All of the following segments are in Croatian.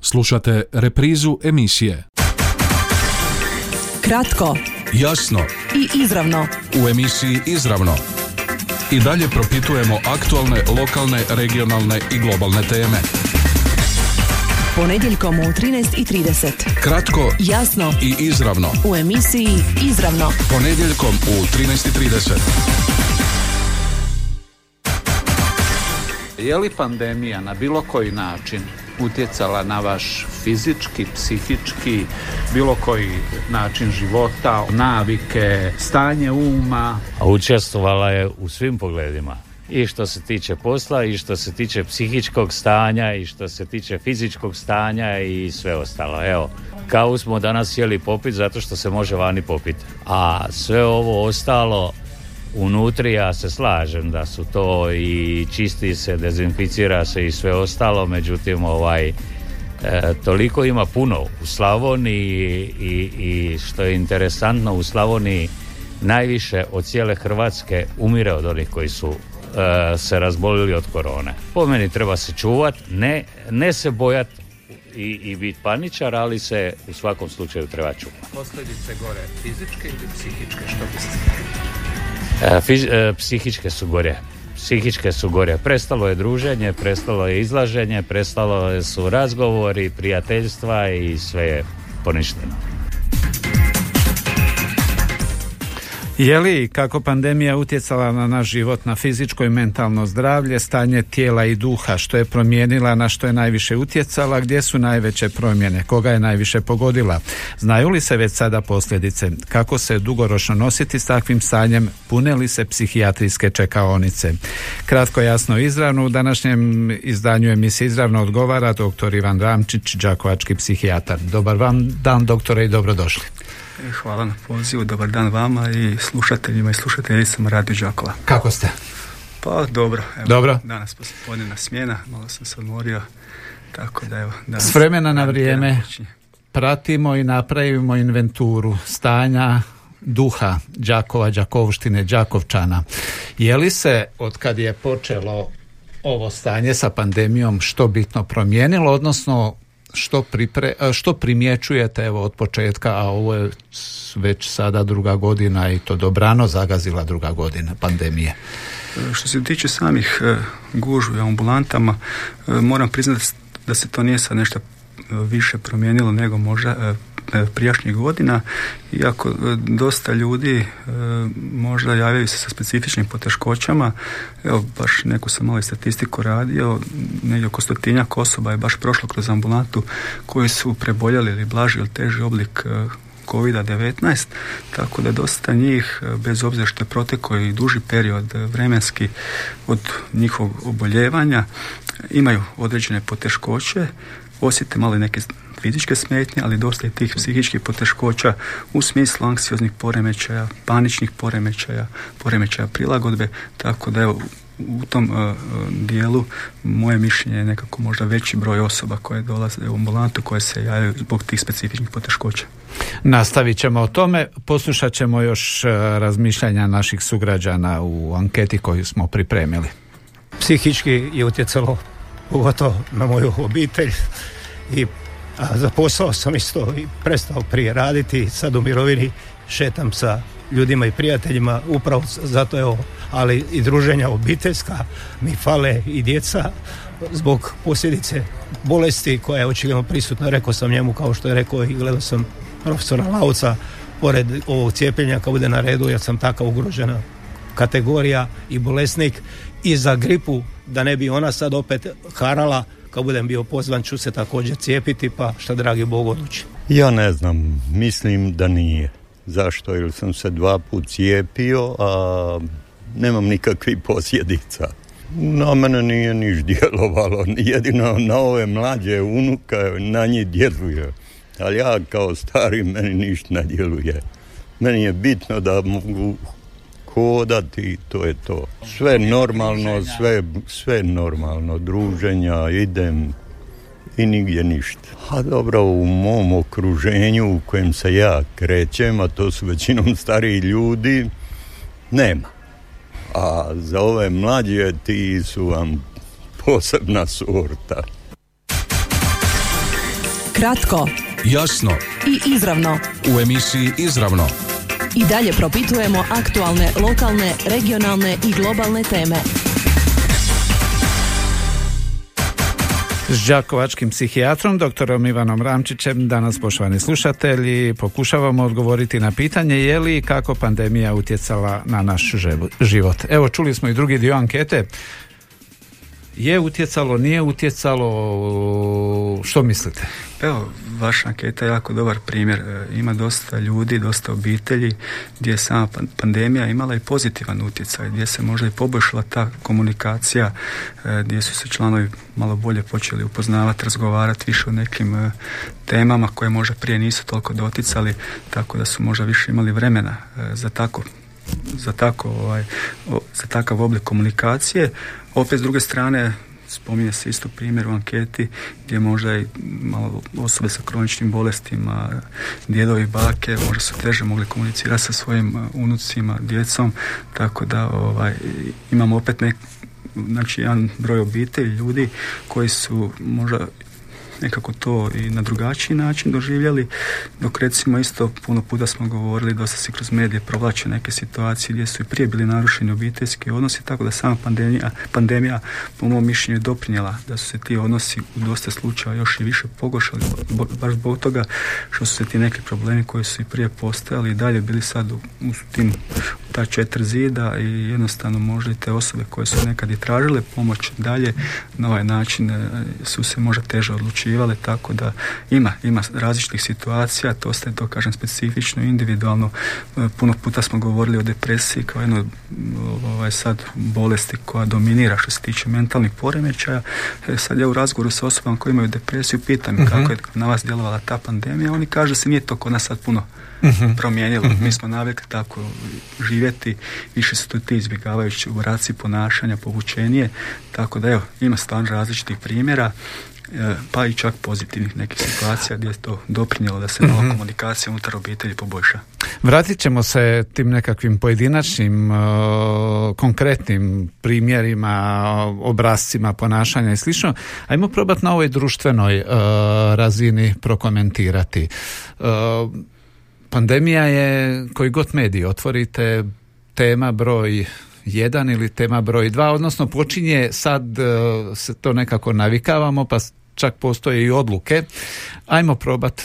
Slušate reprizu emisije. Kratko Jasno i izravno. u emisiji Izravno. I dalje propitujemo aktualne, lokalne, regionalne i globalne teme. Ponedjeljkom u 13.30. Kratko Jasno i izravno. u emisiji Izravno. Ponedjeljkom u 13.30. Je li pandemija na bilo koji način utjecala na vaš fizički, psihički, bilo koji način života, navike, stanje uma? a učestvovala je u svim pogledima. I što se tiče posla, i što se tiče psihičkog stanja, i što se tiče fizičkog stanja i sve ostalo. Evo, kao smo danas sjeli popit zato što se može vani popit. A sve ovo ostalo unutri ja se slažem da su to i čisti se, dezinficira se i sve ostalo, međutim ovaj e, toliko ima puno u Slavoniji i, i što je interesantno u Slavoniji najviše od cijele Hrvatske umire od onih koji su e, se razbolili od korone. Po meni treba se čuvat, ne, ne se bojat i, i biti paničar, ali se u svakom slučaju treba čuvati. Posljedice gore fizičke ili psihičke, što biste fiz- e, psihičke su gore. Psihičke su gore. Prestalo je druženje, prestalo je izlaženje, prestalo su razgovori, prijateljstva i sve je poništeno. Je li kako pandemija utjecala na naš život, na fizičko i mentalno zdravlje, stanje tijela i duha, što je promijenila, na što je najviše utjecala, gdje su najveće promjene, koga je najviše pogodila? Znaju li se već sada posljedice? Kako se dugoročno nositi s takvim stanjem? Pune li se psihijatrijske čekaonice? Kratko, jasno, izravno u današnjem izdanju emisije izravno odgovara dr. Ivan Ramčić, đakovački psihijatar. Dobar vam dan, doktore, i dobrodošli. E, Hvala na pozivu, dobar dan vama i slušateljima i slušateljicama Radio Đakova. Kako ste? Pa dobro, evo, Dobro. danas poslijepodnevna smjena, malo sam se odmorio, tako da evo... Danas S vremena na vrijeme. pratimo i napravimo inventuru stanja duha Đakova, Đakovštine, Đakovčana. Je li se od kad je počelo ovo stanje sa pandemijom što bitno promijenilo, odnosno što, pripre, što primjećujete evo od početka, a ovo je već sada druga godina i to dobrano zagazila druga godina pandemije. Što se tiče samih e, gužvi u ambulantama, e, moram priznati da se to nije sad nešto e, više promijenilo nego možda prijašnjih godina, iako e, dosta ljudi e, možda javljaju se sa specifičnim poteškoćama, evo baš neku sam malo i statistiku radio, negdje oko stotinjak osoba je baš prošlo kroz ambulantu koji su preboljeli ili blaži ili teži oblik e, COVID-19, tako da dosta njih, e, bez obzira što je protekao i duži period e, vremenski od njihovog oboljevanja, imaju određene poteškoće, osjete malo neke fizičke smetnje, ali dosta i tih psihičkih poteškoća u smislu anksioznih poremećaja, paničnih poremećaja, poremećaja prilagodbe, tako da evo, u tom e, dijelu moje mišljenje je nekako možda veći broj osoba koje dolaze u ambulantu koje se javljaju zbog tih specifičnih poteškoća. Nastavit ćemo o tome, poslušat ćemo još e, razmišljanja naših sugrađana u anketi koju smo pripremili. psihički je utjecalo pogotovo na moju obitelj. I a za sam isto i prestao prije raditi. Sad u mirovini šetam sa ljudima i prijateljima upravo zato je ali i druženja obiteljska mi fale i djeca zbog posljedice bolesti koja je očigledno prisutna. Rekao sam njemu kao što je rekao i gledao sam profesora Lauca pored ovog cijepljenja kad bude na redu jer sam takav ugrožena kategorija i bolesnik i za gripu da ne bi ona sad opet harala kad budem bio pozvan ću se također cijepiti pa šta dragi Bog odluči. Ja ne znam, mislim da nije. Zašto? Jer sam se dva put cijepio, a nemam nikakvih posljedica. Na mene nije niš djelovalo, jedino na ove mlađe unuka, na njih djeluje. Ali ja kao stari meni ništa ne djeluje. Meni je bitno da mogu hodati i to je to. Sve normalno, sve, sve normalno, druženja, idem i nigdje ništa. A dobro, u mom okruženju u kojem se ja krećem, a to su većinom stariji ljudi, nema. A za ove mlađe ti su vam posebna sorta. Kratko Jasno i izravno. u emisiji Izravno. I dalje propitujemo aktualne, lokalne, regionalne i globalne teme. S đakovačkim psihijatrom, doktorom Ivanom Ramčićem, danas poštovani slušatelji, pokušavamo odgovoriti na pitanje je li kako pandemija utjecala na naš život. Evo, čuli smo i drugi dio ankete. Je utjecalo, nije utjecalo, što mislite? Evo, vaša anketa je jako dobar primjer. E, Ima dosta ljudi, dosta obitelji gdje je sama pan- pandemija imala i pozitivan utjecaj, gdje se možda i poboljšala ta komunikacija, e, gdje su se članovi malo bolje počeli upoznavati, razgovarati više o nekim e, temama koje možda prije nisu toliko doticali, tako da su možda više imali vremena za tako za, tako, ovaj, za takav oblik komunikacije. Opet s druge strane, spominje se isto primjer u anketi gdje možda i malo osobe sa kroničnim bolestima, djedovi, bake, možda su teže mogli komunicirati sa svojim uh, unucima, djecom, tako da ovaj, imamo opet nek, znači jedan broj obitelji, ljudi koji su možda nekako to i na drugačiji način doživjeli, dok recimo isto puno puta smo govorili, dosta se kroz medije provlače neke situacije gdje su i prije bili narušeni obiteljski odnosi, tako da sama pandemija, pandemija po mom mišljenju je doprinjela da su se ti odnosi u dosta slučaja još i više pogoršali, bo- baš zbog toga što su se ti neki problemi koji su i prije postojali i dalje bili sad u, u tim ta četiri zida i jednostavno možda i te osobe koje su nekad i tražile pomoć dalje na ovaj način e, su se možda teže odlučivale tako da ima, ima različitih situacija to ste to kažem specifično, individualno. E, puno puta smo govorili o depresiji kao jednoj ovaj, sad bolesti koja dominira što se tiče mentalnih poremećaja. E, sad ja u razgovoru sa osobama koji imaju depresiju pitam ih kako je na vas djelovala ta pandemija. Oni kažu da se nije to kod nas sad puno promijenilo. Mi smo navikli tako živjeti, više su to ti izbjegavajući obraci ponašanja, povučenije, tako da evo, ima stvarno različitih primjera, pa i čak pozitivnih nekih situacija gdje je to doprinjelo da se nova komunikacija unutar obitelji poboljša. Vratit ćemo se tim nekakvim pojedinačnim, e, konkretnim primjerima, obrazcima ponašanja i slično. Ajmo probati na ovoj društvenoj e, razini prokomentirati. E, pandemija je, koji god medij otvorite, tema broj jedan ili tema broj dva, odnosno počinje sad e, se to nekako navikavamo, pa čak postoje i odluke. Ajmo probat e,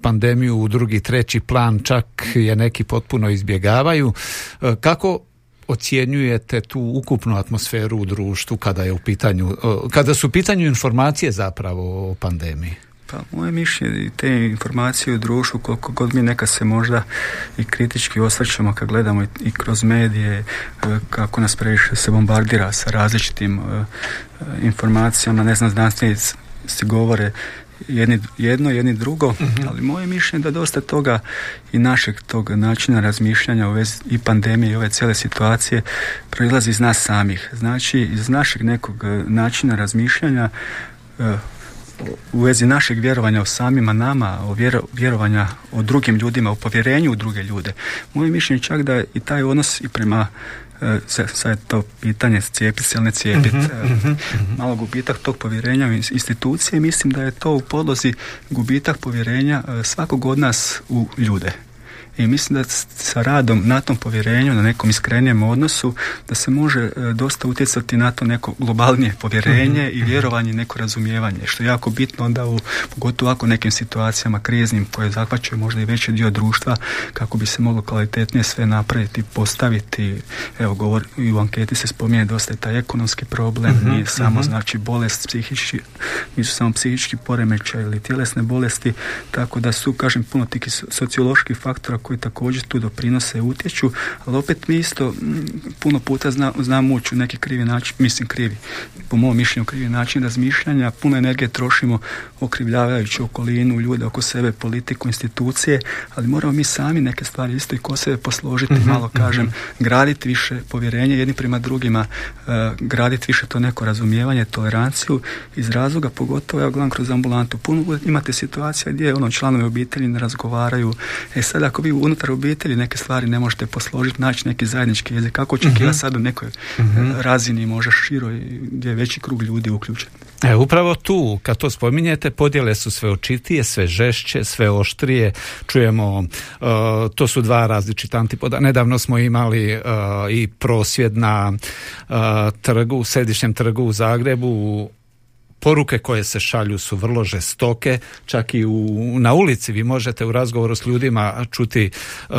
pandemiju u drugi, treći plan, čak je neki potpuno izbjegavaju. E, Kako ocjenjujete tu ukupnu atmosferu u društvu kada je u pitanju, kada su u pitanju informacije zapravo o pandemiji? Pa moje mišljenje i te informacije u društvu koliko god mi neka se možda i kritički osvrćemo kad gledamo i, i kroz medije e, kako nas previše se bombardira sa različitim e, e, informacijama, ne znam, znanstvenici govore jedni, jedno, jedni drugo, ali moje mišljenje je da dosta toga i našeg tog načina razmišljanja u vezi i pandemije i ove cijele situacije proizlazi iz nas samih. Znači, iz našeg nekog načina razmišljanja u vezi našeg vjerovanja o samima nama, o vjero- vjerovanja o drugim ljudima, o povjerenju u druge ljude. Moje mišljenje je čak da i taj odnos i prema e, sa- sad je to pitanje cijepiti se ili ne cijepiti. e, Malo gubitak tog povjerenja u ins- institucije, mislim da je to u podlozi gubitak povjerenja e, svakog od nas u ljude. I mislim da sa radom na tom povjerenju, na nekom iskrenijem odnosu, da se može e, dosta utjecati na to neko globalnije povjerenje i vjerovanje i neko razumijevanje, što je jako bitno onda u pogotovo ovako nekim situacijama kriznim koje zahvaćaju možda i veći dio društva kako bi se moglo kvalitetnije sve napraviti, postaviti. Evo, govor, i u anketi se spominje dosta i taj ekonomski problem, nije samo znači bolest psihički, nisu samo psihički poremećaj ili tjelesne bolesti, tako da su, kažem, puno tih so- socioloških faktora koji također tu doprinose i utječu, ali opet mi isto puno puta zna, znamo ući u neki krivi način, mislim krivi, po mom mišljenju krivi način razmišljanja, puno energije trošimo okrivljavajući okolinu, ljude oko sebe, politiku, institucije, ali moramo mi sami neke stvari isto i ko sebe posložiti, malo kažem, graditi više povjerenje jedni prema drugima, e, graditi više to neko razumijevanje, toleranciju iz razloga, pogotovo ja gledam kroz ambulantu, puno imate situacija gdje ono članovi obitelji ne razgovaraju, e sad ako vi vi unutar obitelji neke stvari ne možete posložiti, naći neki zajednički jezik. Kako očekivati uh sad u nekoj mhm. razini, možda široj, gdje je veći krug ljudi uključen? E, upravo tu, kad to spominjete, podjele su sve očitije, sve žešće, sve oštrije. Čujemo, uh, to su dva različita antipoda. Nedavno smo imali uh, i prosvjed na uh, trgu, središnjem trgu u Zagrebu poruke koje se šalju su vrlo žestoke, čak i u, na ulici vi možete u razgovoru s ljudima čuti uh,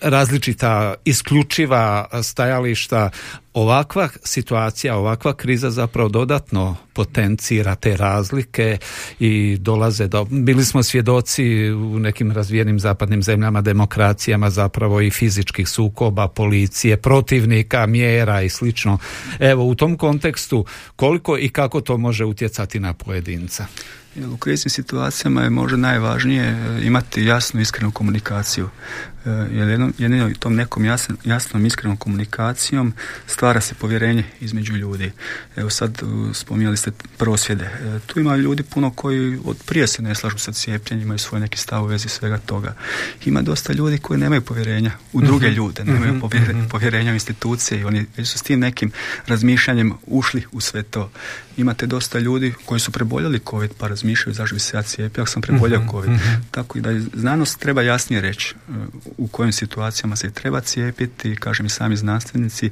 različita isključiva stajališta ovakva situacija, ovakva kriza zapravo dodatno potencira te razlike i dolaze do, bili smo svjedoci u nekim razvijenim zapadnim zemljama, demokracijama zapravo i fizičkih sukoba, policije, protivnika, mjera i slično. Evo, u tom kontekstu koliko i kako to može utjecati na pojedinca? U kriznim situacijama je možda najvažnije e, imati jasnu iskrenu komunikaciju. E, jer jednom, jedino tom nekom jasn, jasnom iskrenom komunikacijom stvara se povjerenje između ljudi. Evo sad spominjali ste prosvjede. E, tu ima ljudi puno koji od prije se ne slažu sa cijepljenjem, imaju svoj neki stav u vezi svega toga. Ima dosta ljudi koji nemaju povjerenja u druge mhm. ljude, nemaju mhm. Mhm. povjerenja u institucije i oni su s tim nekim razmišljanjem ušli u sve to. Imate dosta ljudi koji su preboljeli COVID pa razmišljaju zašto bi se ja cijepio, sam preboljao COVID. Tako i da znanost treba jasnije reći e, u kojim situacijama se treba cijepiti, kažem i sami znanstvenici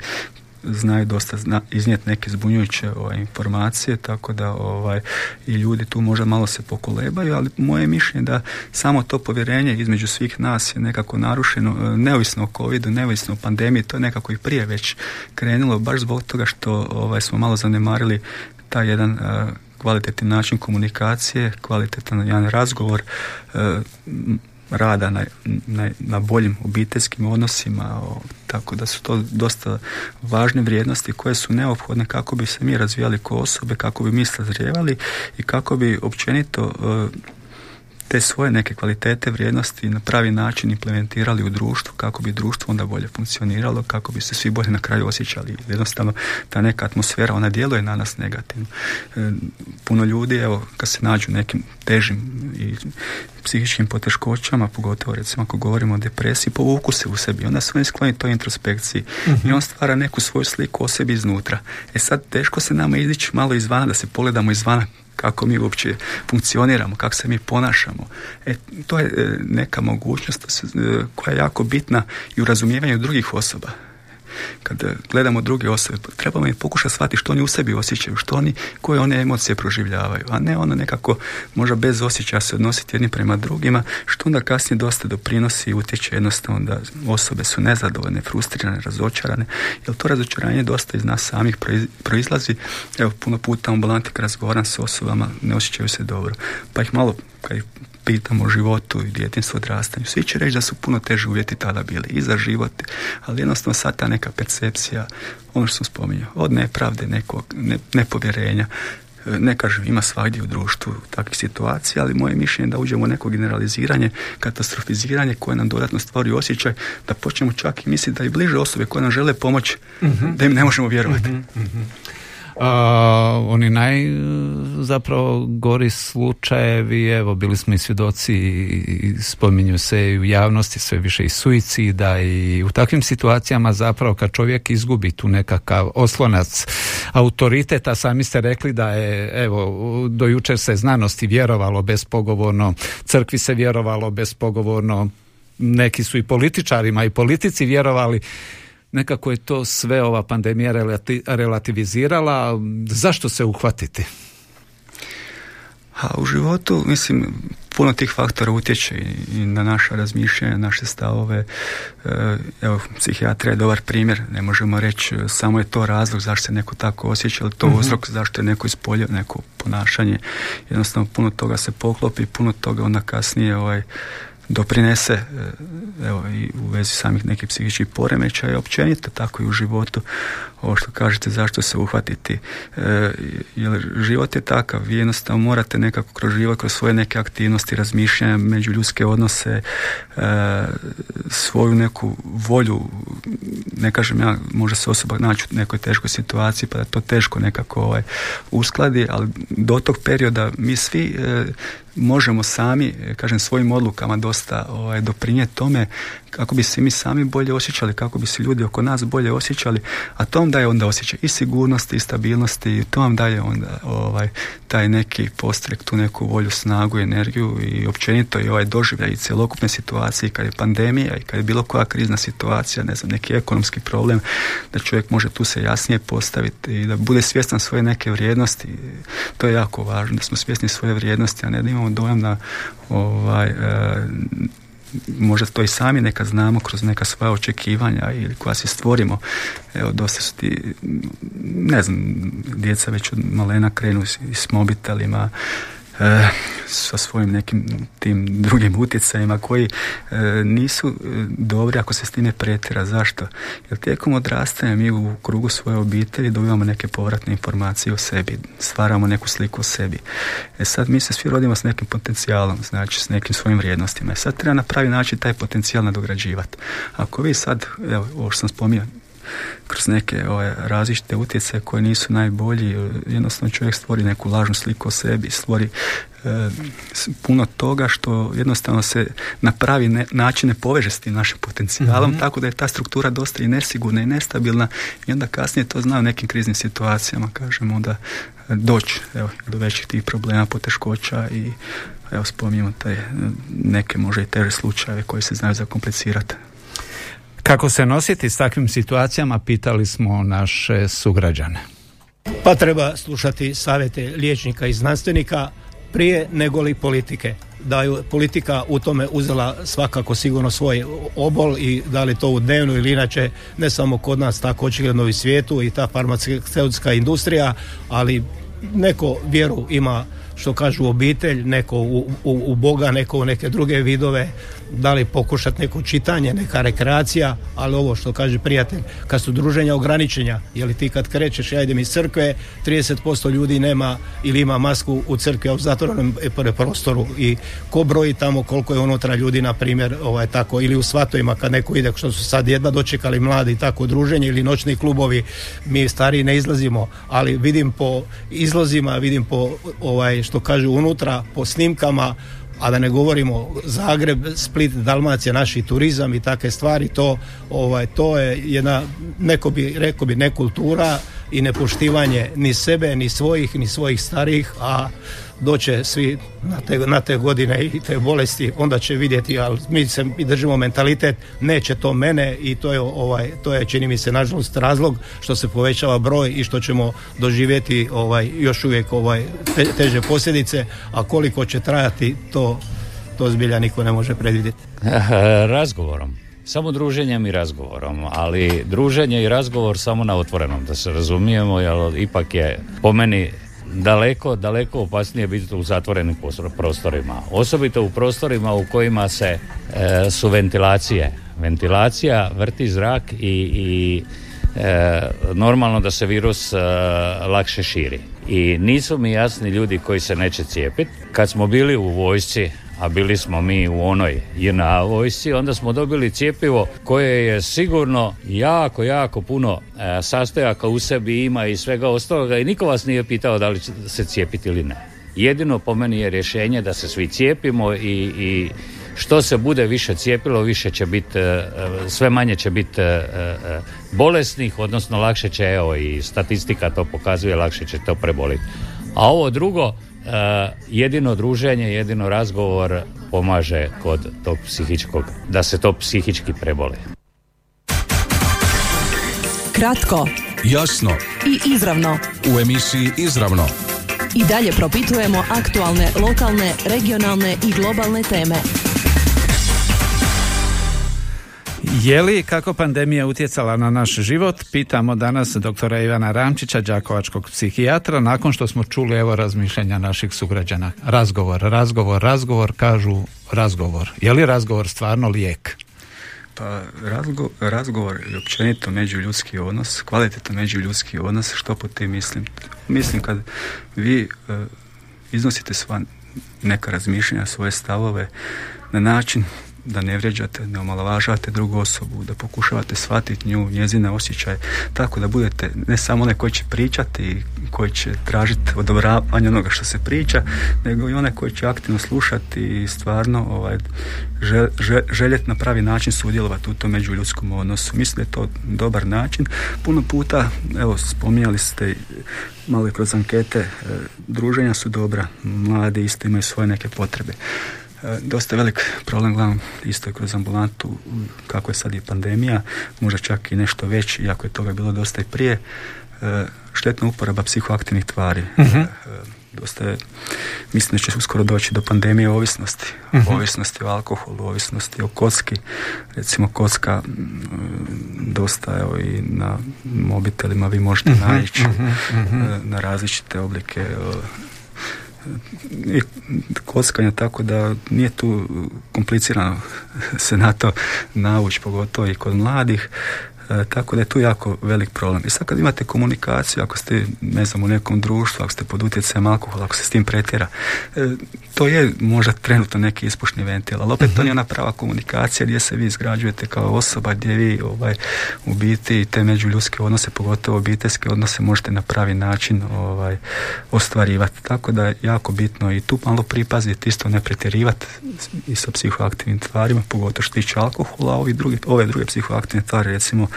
znaju dosta zna, iznijeti neke zbunjujuće ovaj, informacije, tako da ovaj, i ljudi tu možda malo se pokolebaju, ali moje mišljenje da samo to povjerenje između svih nas je nekako narušeno, e, neovisno o covidu, neovisno o pandemiji, to je nekako i prije već krenulo, baš zbog toga što ovaj, smo malo zanemarili taj jedan uh, kvalitetni način komunikacije, kvalitetan jedan razgovor, uh, rada na, na, na boljim obiteljskim odnosima, tako da su to dosta važne vrijednosti koje su neophodne kako bi se mi razvijali kao osobe, kako bi mi sazrijevali i kako bi općenito e, te svoje neke kvalitete, vrijednosti na pravi način implementirali u društvu kako bi društvo onda bolje funkcioniralo, kako bi se svi bolje na kraju osjećali. Jednostavno ta neka atmosfera, ona djeluje na nas negativno. E, puno ljudi, evo, kad se nađu nekim težim i psihičkim poteškoćama, pogotovo recimo ako govorimo o depresiji, povuku se u sebi. Onda su oni skloni toj introspekciji i mhm. on stvara neku svoju sliku o sebi iznutra. E sad teško se nama izići malo izvana, da se pogledamo izvana kako mi uopće funkcioniramo, kako se mi ponašamo. E, to je e, neka mogućnost e, koja je jako bitna i u razumijevanju drugih osoba kad gledamo druge osobe, trebamo im pokušati shvatiti što oni u sebi osjećaju, što oni, koje one emocije proživljavaju, a ne ono nekako možda bez osjećaja se odnositi jedni prema drugima, što onda kasnije dosta doprinosi i utječe jednostavno da osobe su nezadovoljne, frustrirane, razočarane, jer to razočaranje dosta iz nas samih proizlazi. Evo, puno puta ambulanti kad razgovaram s osobama, ne osjećaju se dobro. Pa ih malo, kad ih pitamo o životu i djetinstvu odrastanju, svi će reći da su puno teži uvjeti tada bili i za život, ali jednostavno sad ta neka percepcija, ono što sam spominjao, od nepravde, nekog ne, nepovjerenja, e, ne kažem, ima svagdje u društvu takvih situacija, ali moje mišljenje je da uđemo u neko generaliziranje, katastrofiziranje koje nam dodatno stvori osjećaj da počnemo čak i misliti da i bliže osobe koje nam žele pomoć, mhm. da im ne možemo vjerovati. Mhm, mhm. Uh, oni naj zapravo gori slučajevi, evo bili smo i svjedoci i spominju se i u javnosti sve više i suicida i u takvim situacijama zapravo kad čovjek izgubi tu nekakav oslonac autoriteta, sami ste rekli da je evo do jučer se znanosti vjerovalo bespogovorno, crkvi se vjerovalo bespogovorno, neki su i političarima i politici vjerovali nekako je to sve ova pandemija relativizirala. Zašto se uhvatiti? A u životu, mislim, puno tih faktora utječe i na naša razmišljanja, naše stavove. E, evo, psihijatrija je dobar primjer. Ne možemo reći e, samo je to razlog zašto se neko tako osjeća, ali to mm uzrok zašto je neko ispolio neko ponašanje. Jednostavno, puno toga se poklopi, puno toga onda kasnije ovaj, doprinese e, evo, i u vezi samih nekih psihičkih poremećaja općenito tako i u životu. Ovo što kažete zašto se uhvatiti? E, jer život je takav? Vi jednostavno morate nekako kroz život kroz svoje neke aktivnosti razmišljanja međuljudske odnose e, svoju neku volju ne kažem ja može se osoba naći u nekoj teškoj situaciji pa da to teško nekako ovaj, uskladi ali do tog perioda mi svi možemo sami kažem svojim odlukama dosta dosta ovaj, doprinijeti tome kako bi se mi sami bolje osjećali, kako bi se ljudi oko nas bolje osjećali, a to vam daje onda osjećaj i sigurnosti i stabilnosti i to vam daje onda ovaj, taj neki postrek, tu neku volju, snagu, energiju i općenito i ovaj doživljaj i cjelokupne situacije kad je pandemija i kad je bilo koja krizna situacija, ne znam, neki ekonomski problem, da čovjek može tu se jasnije postaviti i da bude svjestan svoje neke vrijednosti. To je jako važno, da smo svjesni svoje vrijednosti, a ne da imamo dojam da ovaj, e, možda to i sami neka znamo kroz neka svoja očekivanja ili koja si stvorimo. Evo, dosta su ti, ne znam, djeca već od malena krenu s mobitelima, E, sa svojim nekim tim drugim utjecajima koji e, nisu e, dobri ako se s time pretjera. Zašto? Jer tijekom odrastanja mi u krugu svoje obitelji dobivamo neke povratne informacije o sebi, stvaramo neku sliku o sebi. E sad mi se svi rodimo s nekim potencijalom, znači s nekim svojim vrijednostima. E sad treba na pravi način taj potencijal nadograđivati. Ako vi sad, evo, ovo što sam spominjao, kroz neke ove, različite utjecaje koje nisu najbolji, jednostavno čovjek stvori neku lažnu sliku o sebi, stvori e, puno toga što jednostavno se na pravi ne, način ne poveže s tim našim potencijalom, mhm. tako da je ta struktura dosta i nesigurna i nestabilna i onda kasnije to zna u nekim kriznim situacijama, kažemo, onda doći evo, do većih tih problema, poteškoća i evo spominjemo taj neke može i teže slučajeve koji se znaju zakomplicirati. Kako se nositi s takvim situacijama, pitali smo naše sugrađane. Pa treba slušati savjete liječnika i znanstvenika prije nego li politike. Da je politika u tome uzela svakako sigurno svoj obol i da li to u dnevnu ili inače ne samo kod nas, tako očigledno i svijetu i ta farmaceutska industrija, ali neko vjeru ima što kažu obitelj, neko u, u, u Boga, neko u neke druge vidove da li pokušati neko čitanje, neka rekreacija, ali ovo što kaže prijatelj, kad su druženja ograničenja, je li ti kad krećeš, ja idem iz crkve, 30% ljudi nema ili ima masku u crkvi, u zatvorenom prostoru. I ko broji tamo koliko je unutra ljudi, na primjer, ovaj, tako, ili u svatovima kad neko ide, što su sad jedva dočekali mladi, tako, druženje ili noćni klubovi, mi stariji ne izlazimo, ali vidim po izlozima, vidim po, ovaj, što kažu unutra, po snimkama, a da ne govorimo Zagreb, Split, Dalmacija, naši turizam i takve stvari, to, ovaj, to je jedna, neko bi, rekao bi, nekultura i nepoštivanje ni sebe, ni svojih, ni svojih starih, a doće svi na te, na te godine i te bolesti, onda će vidjeti, ali mi se mi držimo mentalitet, neće to mene i to je ovaj to je čini mi se nažalost razlog što se povećava broj i što ćemo doživjeti ovaj još uvijek ovaj teže posljedice, a koliko će trajati to to zbilja niko ne može predvidjeti. Razgovorom. Samo druženjem i razgovorom, ali druženje i razgovor samo na otvorenom, da se razumijemo, jer ipak je po meni daleko, daleko opasnije biti u zatvorenim prostorima. Osobito u prostorima u kojima se e, su ventilacije. Ventilacija vrti zrak i, i e, normalno da se virus e, lakše širi. I nisu mi jasni ljudi koji se neće cijepiti. Kad smo bili u vojsci, a bili smo mi u onoj JNA vojsci, onda smo dobili cijepivo koje je sigurno jako, jako puno e, sastojaka u sebi ima i svega ostaloga i niko vas nije pitao da li će se cijepiti ili ne. Jedino po meni je rješenje da se svi cijepimo i, i što se bude više cijepilo, više će biti, e, e, sve manje će biti bolesnih, odnosno lakše će, evo i statistika to pokazuje, lakše će to preboliti. A ovo drugo, E, jedino druženje, jedino razgovor pomaže kod tog psihičkog, da se to psihički preboli. Kratko, jasno i izravno. U emisiji Izravno. I dalje propitujemo aktualne, lokalne, regionalne i globalne teme. Je li kako pandemija utjecala na naš život? Pitamo danas doktora Ivana Ramčića, đakovačkog psihijatra, nakon što smo čuli evo razmišljanja naših sugrađana. Razgovor, razgovor, razgovor, kažu razgovor. Je li razgovor stvarno lijek? Pa razgo, razgovor i općenito međuljudski odnos, kvalitetan međuljudski odnos, što po tim mislim? Mislim kad vi uh, iznosite sva neka razmišljanja, svoje stavove na način da ne vrijeđate, ne omalovažavate drugu osobu, da pokušavate shvatiti nju, njezine osjećaje, tako da budete ne samo onaj koji će pričati i koji će tražiti odobravanje onoga što se priča, nego i onaj koji će aktivno slušati i stvarno ovaj, željeti na pravi način sudjelovati u tom međuljudskom odnosu. Mislim da je to dobar način. Puno puta, evo, spominjali ste malo i kroz ankete, e, druženja su dobra, mladi isto imaju svoje neke potrebe. E, dosta velik problem, gledam isto je kroz ambulantu, kako je sad i pandemija, možda čak i nešto veći, iako je toga bilo dosta i prije, e, štetna uporaba psihoaktivnih tvari. uh dosta je, mislim da će uskoro doći do pandemije ovisnosti. uh Ovisnosti o alkoholu, ovisnosti o kocki. Recimo kocka dosta evo i na mobitelima vi možete uh naći na različite oblike kockanja tako da nije tu komplicirano se na to navući pogotovo i kod mladih E, tako da je tu jako velik problem. I sad kad imate komunikaciju, ako ste, ne znam, u nekom društvu, ako ste pod utjecajem alkohola, ako se s tim pretjera, e, to je možda trenutno neki ispušni ventil, ali opet to nije ona prava komunikacija gdje se vi izgrađujete kao osoba, gdje vi ovaj, u biti te međuljudske odnose, pogotovo obiteljske odnose, možete na pravi način ovaj, ostvarivati. Tako da je jako bitno i tu malo pripaziti, isto ne pretjerivati i sa psihoaktivnim tvarima, pogotovo što tiče alkohola, a ovi drugi, ove druge psihoaktivne tvari, recimo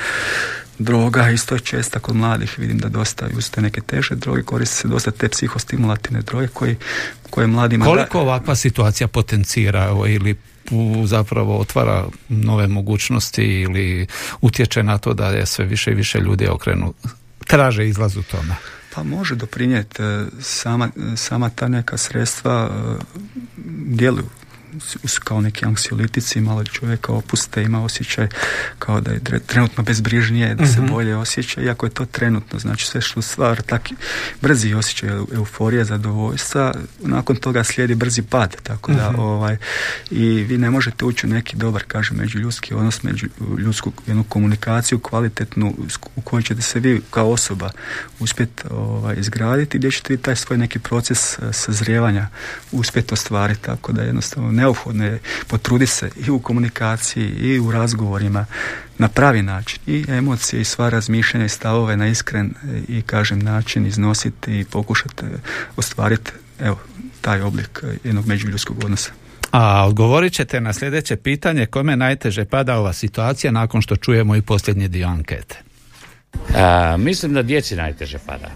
droga isto je česta kod mladih vidim da dosta uzete neke teže droge koriste se dosta te psihostimulativne droge koji, koje mladima koliko ovakva situacija potencira ili zapravo otvara nove mogućnosti ili utječe na to da je sve više i više ljudi okrenu traže izlaz u tome? Pa može doprinijeti e, sama, sama ta neka sredstva e, djeluju kao neki anksiolitici, malo čovjeka opuste, ima osjećaj kao da je trenutno bezbrižnije, da se mhm. bolje osjeća, iako je to trenutno, znači sve što stvar, taki brzi osjećaj euforije, zadovoljstva, nakon toga slijedi brzi pad, tako da mhm. ovaj, i vi ne možete ući u neki dobar, kažem, međuljudski odnos, među ljudsku jednu komunikaciju kvalitetnu u kojoj ćete se vi kao osoba uspjeti ovaj, izgraditi, gdje ćete vi taj svoj neki proces eh, sazrijevanja uspjeti ostvariti, tako da jednostavno ne neophodno je potrudi se i u komunikaciji i u razgovorima na pravi način i emocije i sva razmišljanja i stavove na iskren i kažem način iznositi i pokušati ostvariti evo taj oblik jednog međuljudskog odnosa. A odgovorit ćete na sljedeće pitanje kome najteže pada ova situacija nakon što čujemo i posljednji dio ankete. A, mislim da djeci najteže pada.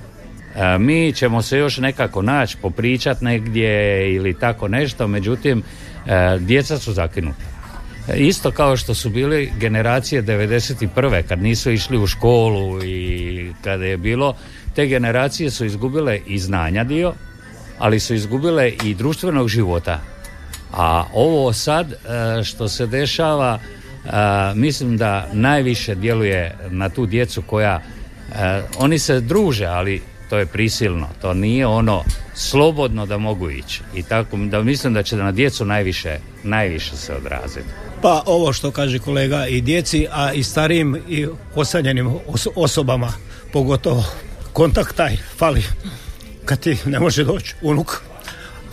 Mi ćemo se još nekako naći, popričati negdje ili tako nešto, međutim djeca su zakinuta. Isto kao što su bili generacije 91. kad nisu išli u školu i kada je bilo, te generacije su izgubile i znanja dio, ali su izgubile i društvenog života. A ovo sad što se dešava, mislim da najviše djeluje na tu djecu koja, oni se druže, ali to je prisilno, to nije ono slobodno da mogu ići. I tako da mislim da će na djecu najviše, najviše se odraziti. Pa ovo što kaže kolega i djeci, a i starijim i osanjenim osobama, pogotovo kontakt taj fali kad ti ne može doći unuk.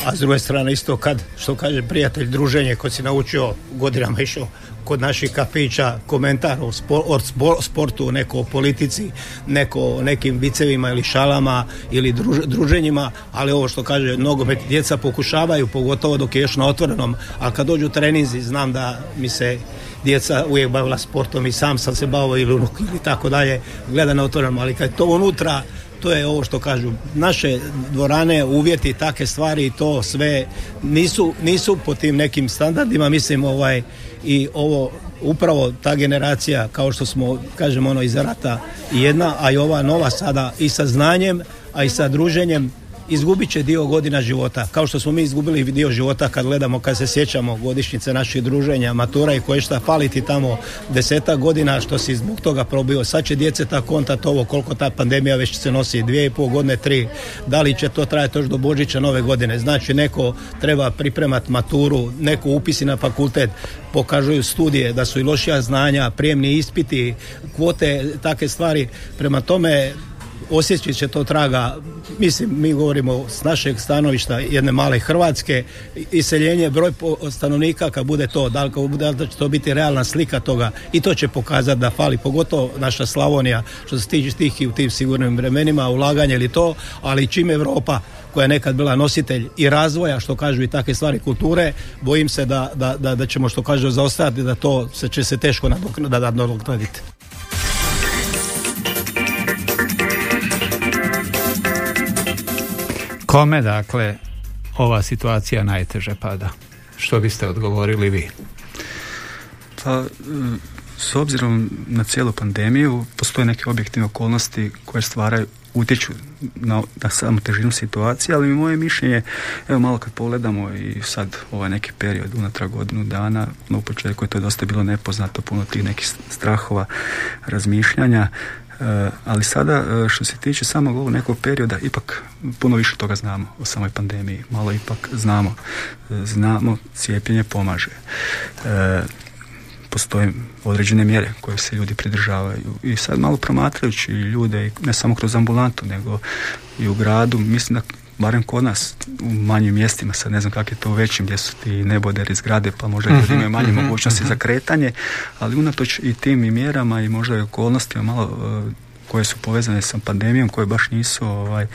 A s druge strane isto kad, što kaže prijatelj, druženje koji si naučio godinama išao kod naših kafića komentar o, sportu, neko o politici, neko o nekim vicevima ili šalama ili druženjima, ali ovo što kaže nogomet djeca pokušavaju, pogotovo dok je još na otvorenom, a kad dođu treninzi znam da mi se djeca uvijek bavila sportom i sam sam se bavio ili ili tako dalje, gleda na otvorenom, ali kad je to unutra to je ovo što kažu naše dvorane, uvjeti, takve stvari i to sve nisu, nisu po tim nekim standardima, mislim ovaj i ovo upravo ta generacija kao što smo kažem ono iz rata jedna, a i ova nova sada i sa znanjem, a i sa druženjem izgubit će dio godina života. Kao što smo mi izgubili dio života kad gledamo, kad se sjećamo godišnjice naših druženja, matura i koje šta faliti tamo deseta godina što si zbog toga probio. Sad će djece ta kontat ovo koliko ta pandemija već se nosi, dvije i pol godine, tri. Da li će to trajati još do Božića nove godine? Znači neko treba pripremati maturu, neko upisi na fakultet, pokažuju studije da su i lošija znanja, prijemni ispiti, kvote, takve stvari. Prema tome osjećat će to traga, mislim, mi govorimo s našeg stanovišta jedne male Hrvatske, iseljenje, broj stanovnika kad bude to, da li, bude, da će to biti realna slika toga. I to će pokazati da fali, pogotovo naša Slavonija, što se tiče tih i u tim sigurnim vremenima, ulaganje ili to, ali čim Europa koja je nekad bila nositelj i razvoja, što kažu i takve stvari kulture, bojim se da, da, da, da ćemo što kažu zaostajati, da to se će se teško nadoknaditi. Kome dakle ova situacija najteže pada? Što biste odgovorili vi? Pa, s obzirom na cijelu pandemiju, postoje neke objektivne okolnosti koje stvaraju utječu na, na samu težinu situacije, ali moje mišljenje, evo malo kad pogledamo i sad ovaj neki period unatrag godinu dana, no u početku je to dosta bilo nepoznato, puno tih nekih strahova, razmišljanja, E, ali sada e, što se tiče samog ovog nekog perioda ipak puno više toga znamo o samoj pandemiji malo ipak znamo. E, znamo cijepljenje pomaže. Postoje određene mjere koje se ljudi pridržavaju. I sad malo promatrajući ljude ne samo kroz ambulantu nego i u gradu mislim da barem kod nas u manjim mjestima, sad ne znam kako je to u većim gdje su ti neboderi zgrade pa možda ljudi mhm, imaju manje mhm, mogućnosti mhm. za kretanje, ali unatoč i tim i mjerama i možda i okolnostima malo koje su povezane sa pandemijom, koje baš nisu ovaj,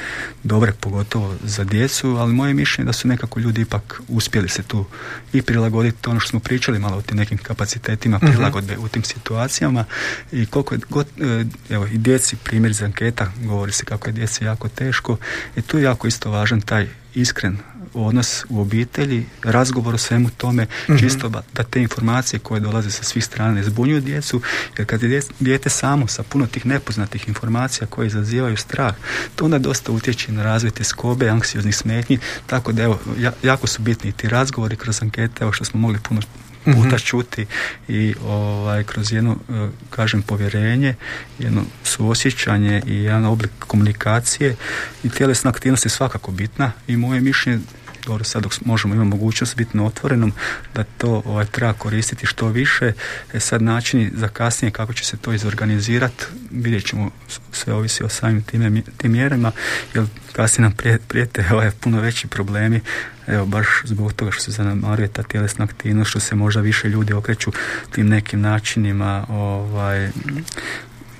dobre, pogotovo za djecu, ali moje mišljenje da su nekako ljudi ipak uspjeli se tu i prilagoditi ono što smo pričali malo o tim nekim kapacitetima mhm. prilagodbe u tim situacijama i koliko je god, e, evo i djeci primjer iz anketa govori se kako je djeci jako teško i tu je jako isto važan taj iskren odnos u obitelji, razgovor o svemu tome, mm čisto da te informacije koje dolaze sa svih strana ne zbunjuju djecu, jer kad je dijete samo sa puno tih nepoznatih informacija koje izazivaju strah, to onda dosta utječe na razvoj te skobe, anksioznih smetnji, tako da evo, jako su bitni ti razgovori kroz ankete, evo što smo mogli puno puta mhm. čuti i ovaj, kroz jedno, e, kažem, povjerenje, jedno suosjećanje i jedan oblik komunikacije i tjelesna aktivnost je svakako bitna i moje mišljenje dobro sad dok možemo imamo mogućnost biti na otvorenom da to ovaj, treba koristiti što više. E sad načini za kasnije kako će se to izorganizirati vidjet ćemo sve ovisi o samim tim, tim mjerama jer kasnije nam prijete ovaj, puno veći problemi. Evo baš zbog toga što se zanemaruje ta tjelesna aktivnost što se možda više ljudi okreću tim nekim načinima ovaj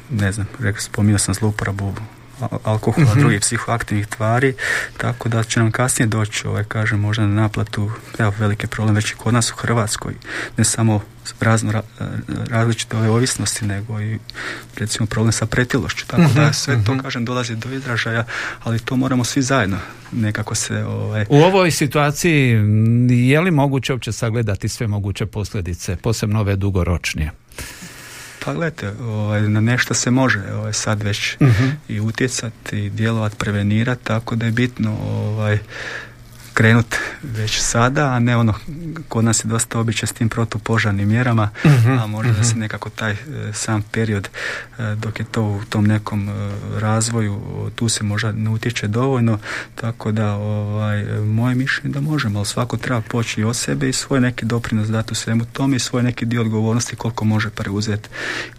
ne znam, spominjao sam zlouporabu alkohola, mm-hmm. drugih psihoaktivnih tvari, tako da će nam kasnije doći, ovaj, kažem, možda na naplatu, evo, velike problem već i kod nas u Hrvatskoj, ne samo razno ra, različite ove ovisnosti, nego i recimo problem sa pretilošću, tako da mhm, sve to, mhm. kažem, dolazi do izražaja, ali to moramo svi zajedno nekako se... Ovaj... U ovoj situaciji je li moguće uopće sagledati sve moguće posljedice, posebno ove dugoročnije? Pa gledajte, ovaj, na nešto se može ovaj, sad već uh i utjecati, i djelovati, prevenirati, tako da je bitno ovaj, krenut već sada, a ne ono, kod nas je dosta običaj s tim protupožarnim mjerama, mhm, a možda da se mhm. nekako taj e, sam period e, dok je to u tom nekom e, razvoju, tu se možda ne utječe dovoljno, tako da ovaj, moje mišljenje da možemo, ali svako treba poći od sebe i svoj neki doprinos dati u svemu tome i svoj neki dio odgovornosti koliko može preuzeti.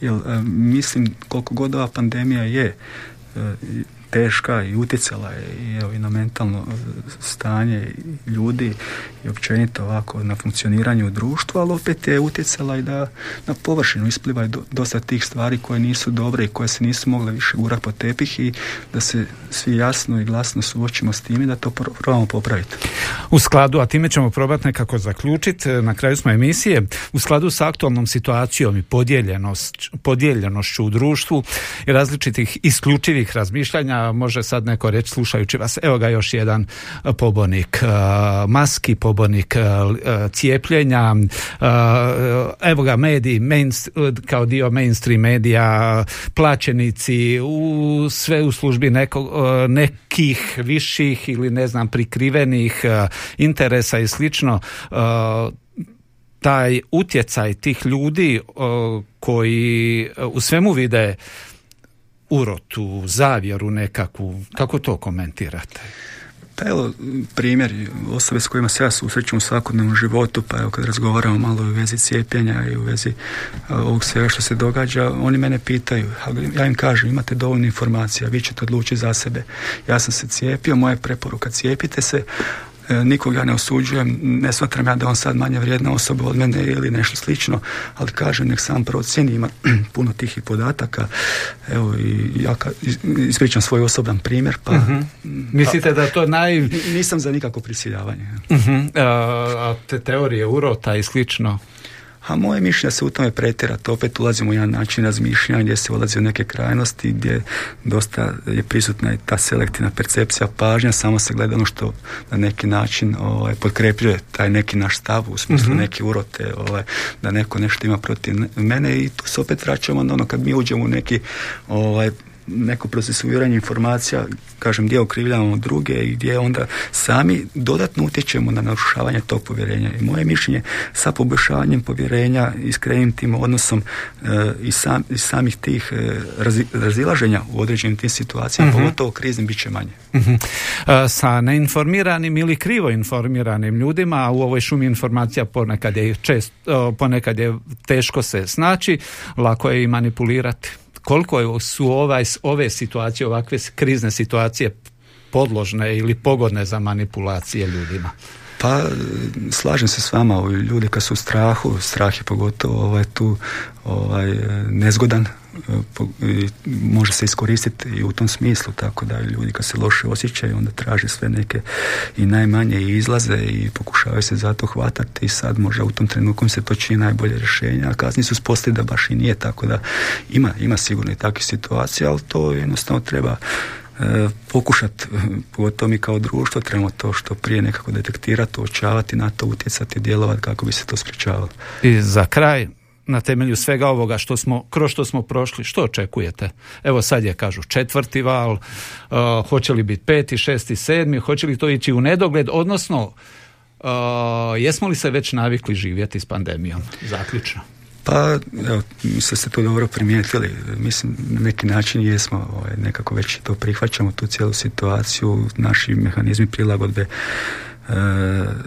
Jer mislim koliko god ova pandemija je teška i utjecala je i, evo, i na mentalno e, stanje ljudi i općenito ovako na funkcioniranje u društvu, ali opet je utjecala i da na površinu ispliva dosta tih stvari koje nisu dobre i koje se nisu mogle više gurati po tepih i da se svi jasno i glasno suočimo s time da to probamo popraviti. U skladu, a time ćemo probati nekako zaključiti, e, na kraju smo emisije, u skladu sa aktualnom situacijom i podijeljenošću u društvu i različitih isključivih razmišljanja može sad neko reći slušajući vas, evo ga još jedan pobonik maski, pobonik cijepljenja, evo ga mediji, kao dio mainstream medija, plaćenici, u, sve u službi nekog, nekih viših ili ne znam prikrivenih interesa i slično taj utjecaj tih ljudi koji u svemu vide urotu, zavjeru nekakvu. Kako to komentirate? Pa evo, primjer, osobe s kojima se ja susrećem u svakodnevnom životu, pa evo kad razgovaramo malo u vezi cijepljenja i u vezi ovog svega što se događa, oni mene pitaju, ja im kažem, imate dovoljno informacija, vi ćete odlučiti za sebe. Ja sam se cijepio, moja preporuka, cijepite se, E, nikog ja ne osuđujem, ne smatram ja da on sad manje vrijedna osoba od mene ili nešto slično, ali kažem nek sam procjeni, ima puno tih i podataka. Evo i ja ispričam svoj osoban primjer, pa... Mhm. Mislite da to naj... Nisam za nikako prisiljavanje. uh A, te teorije urota i slično? A moje mišljenje se u tome pretjerati. Opet ulazimo u jedan način razmišljanja gdje se ulazi u neke krajnosti, gdje dosta je prisutna i ta selektivna percepcija pažnja, samo se gleda ono što na neki način ovaj, potkrepljuje taj neki naš stav, u smislu mm neki urote, ovaj, da neko nešto ima protiv mene i tu se opet vraćamo na ono kad mi uđemo u neki ovaj, neko procesuiranje informacija, kažem, gdje okrivljavamo druge i gdje onda sami dodatno utječemo na narušavanje tog povjerenja. I moje mišljenje sa poboljšavanjem povjerenja i skrenim tim odnosom e, i, sam, i samih tih e, razilaženja u određenim tim situacijama, uh-huh. pogotovo kriznim, bit će manje. uh sa neinformiranim ili krivo informiranim ljudima, a u ovoj šumi informacija ponekad je, čest, ponekad je teško se snaći, lako je i manipulirati koliko su ovaj, ove situacije, ovakve krizne situacije podložne ili pogodne za manipulacije ljudima? Pa slažem se s vama, ljudi kad su u strahu, strah je pogotovo ovaj, tu ovaj, nezgodan može se iskoristiti i u tom smislu, tako da ljudi kad se loše osjećaju onda traže sve neke i najmanje izlaze i pokušavaju se zato hvatati i sad možda u tom trenutku se to čini najbolje rješenje, a kasnije su spostili da baš i nije, tako da ima, ima sigurno i takvih situacija, ali to jednostavno treba pokušati, pogotovo mi kao društvo, trebamo to što prije nekako detektirati, uočavati, na to utjecati, djelovati kako bi se to sprečavalo. I za kraj, na temelju svega ovoga što smo, kroz što smo prošli, što očekujete? Evo sad je, kažu, četvrti val, uh, hoće li biti peti, šesti, sedmi, hoće li to ići u nedogled, odnosno, uh, jesmo li se već navikli živjeti s pandemijom? Zaključno. Pa, evo, mislim ste to dobro primijetili. Mislim, na neki način jesmo, ovaj, nekako već to prihvaćamo, tu cijelu situaciju, naši mehanizmi prilagodbe e,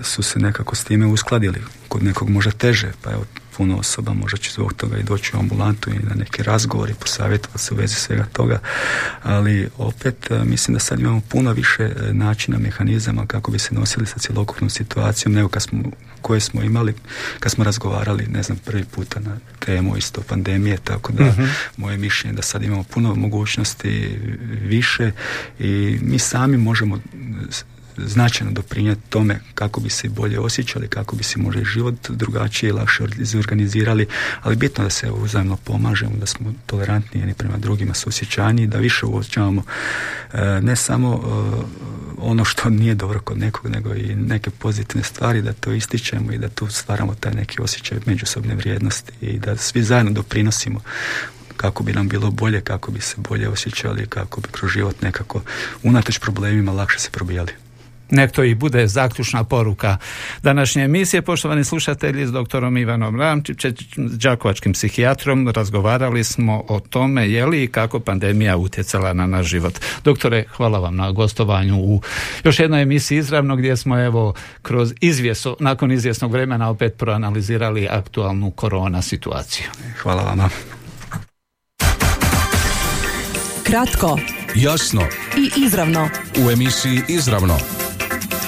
su se nekako s time uskladili. Kod nekog možda teže, pa evo, puno osoba možda će zbog toga i doći u ambulantu i na neki razgovor i posavjetovati se u vezi svega toga, ali opet e, mislim da sad imamo puno više e, načina, mehanizama kako bi se nosili sa cjelokupnom situacijom nego kad smo, koje smo imali kad smo razgovarali, ne znam, prvi puta na temu isto pandemije, tako da uh moje mišljenje da sad imamo puno mogućnosti više i mi sami možemo značajno doprinijeti tome kako bi se bolje osjećali, kako bi se možda i život drugačije i lakše izorganizirali, ali bitno da se uzajemno pomažemo, da smo tolerantni jedni prema drugima, susjećaniji, da više uočavamo e, ne samo e, ono što nije dobro kod nekog, nego i neke pozitivne stvari, da to ističemo i da tu stvaramo taj neki osjećaj međusobne vrijednosti i da svi zajedno doprinosimo kako bi nam bilo bolje, kako bi se bolje osjećali, kako bi kroz život nekako unatoč problemima lakše se probijali. Nek to i bude zaključna poruka današnje emisije. Poštovani slušatelji s doktorom Ivanom Ramčićem, đakovačkim psihijatrom, razgovarali smo o tome je li i kako pandemija utjecala na naš život. Doktore, hvala vam na gostovanju u još jednoj emisiji izravno gdje smo evo kroz izvjeso, nakon izvjesnog vremena opet proanalizirali aktualnu korona situaciju. Hvala vam. Kratko, jasno i izravno. U emisiji Izravno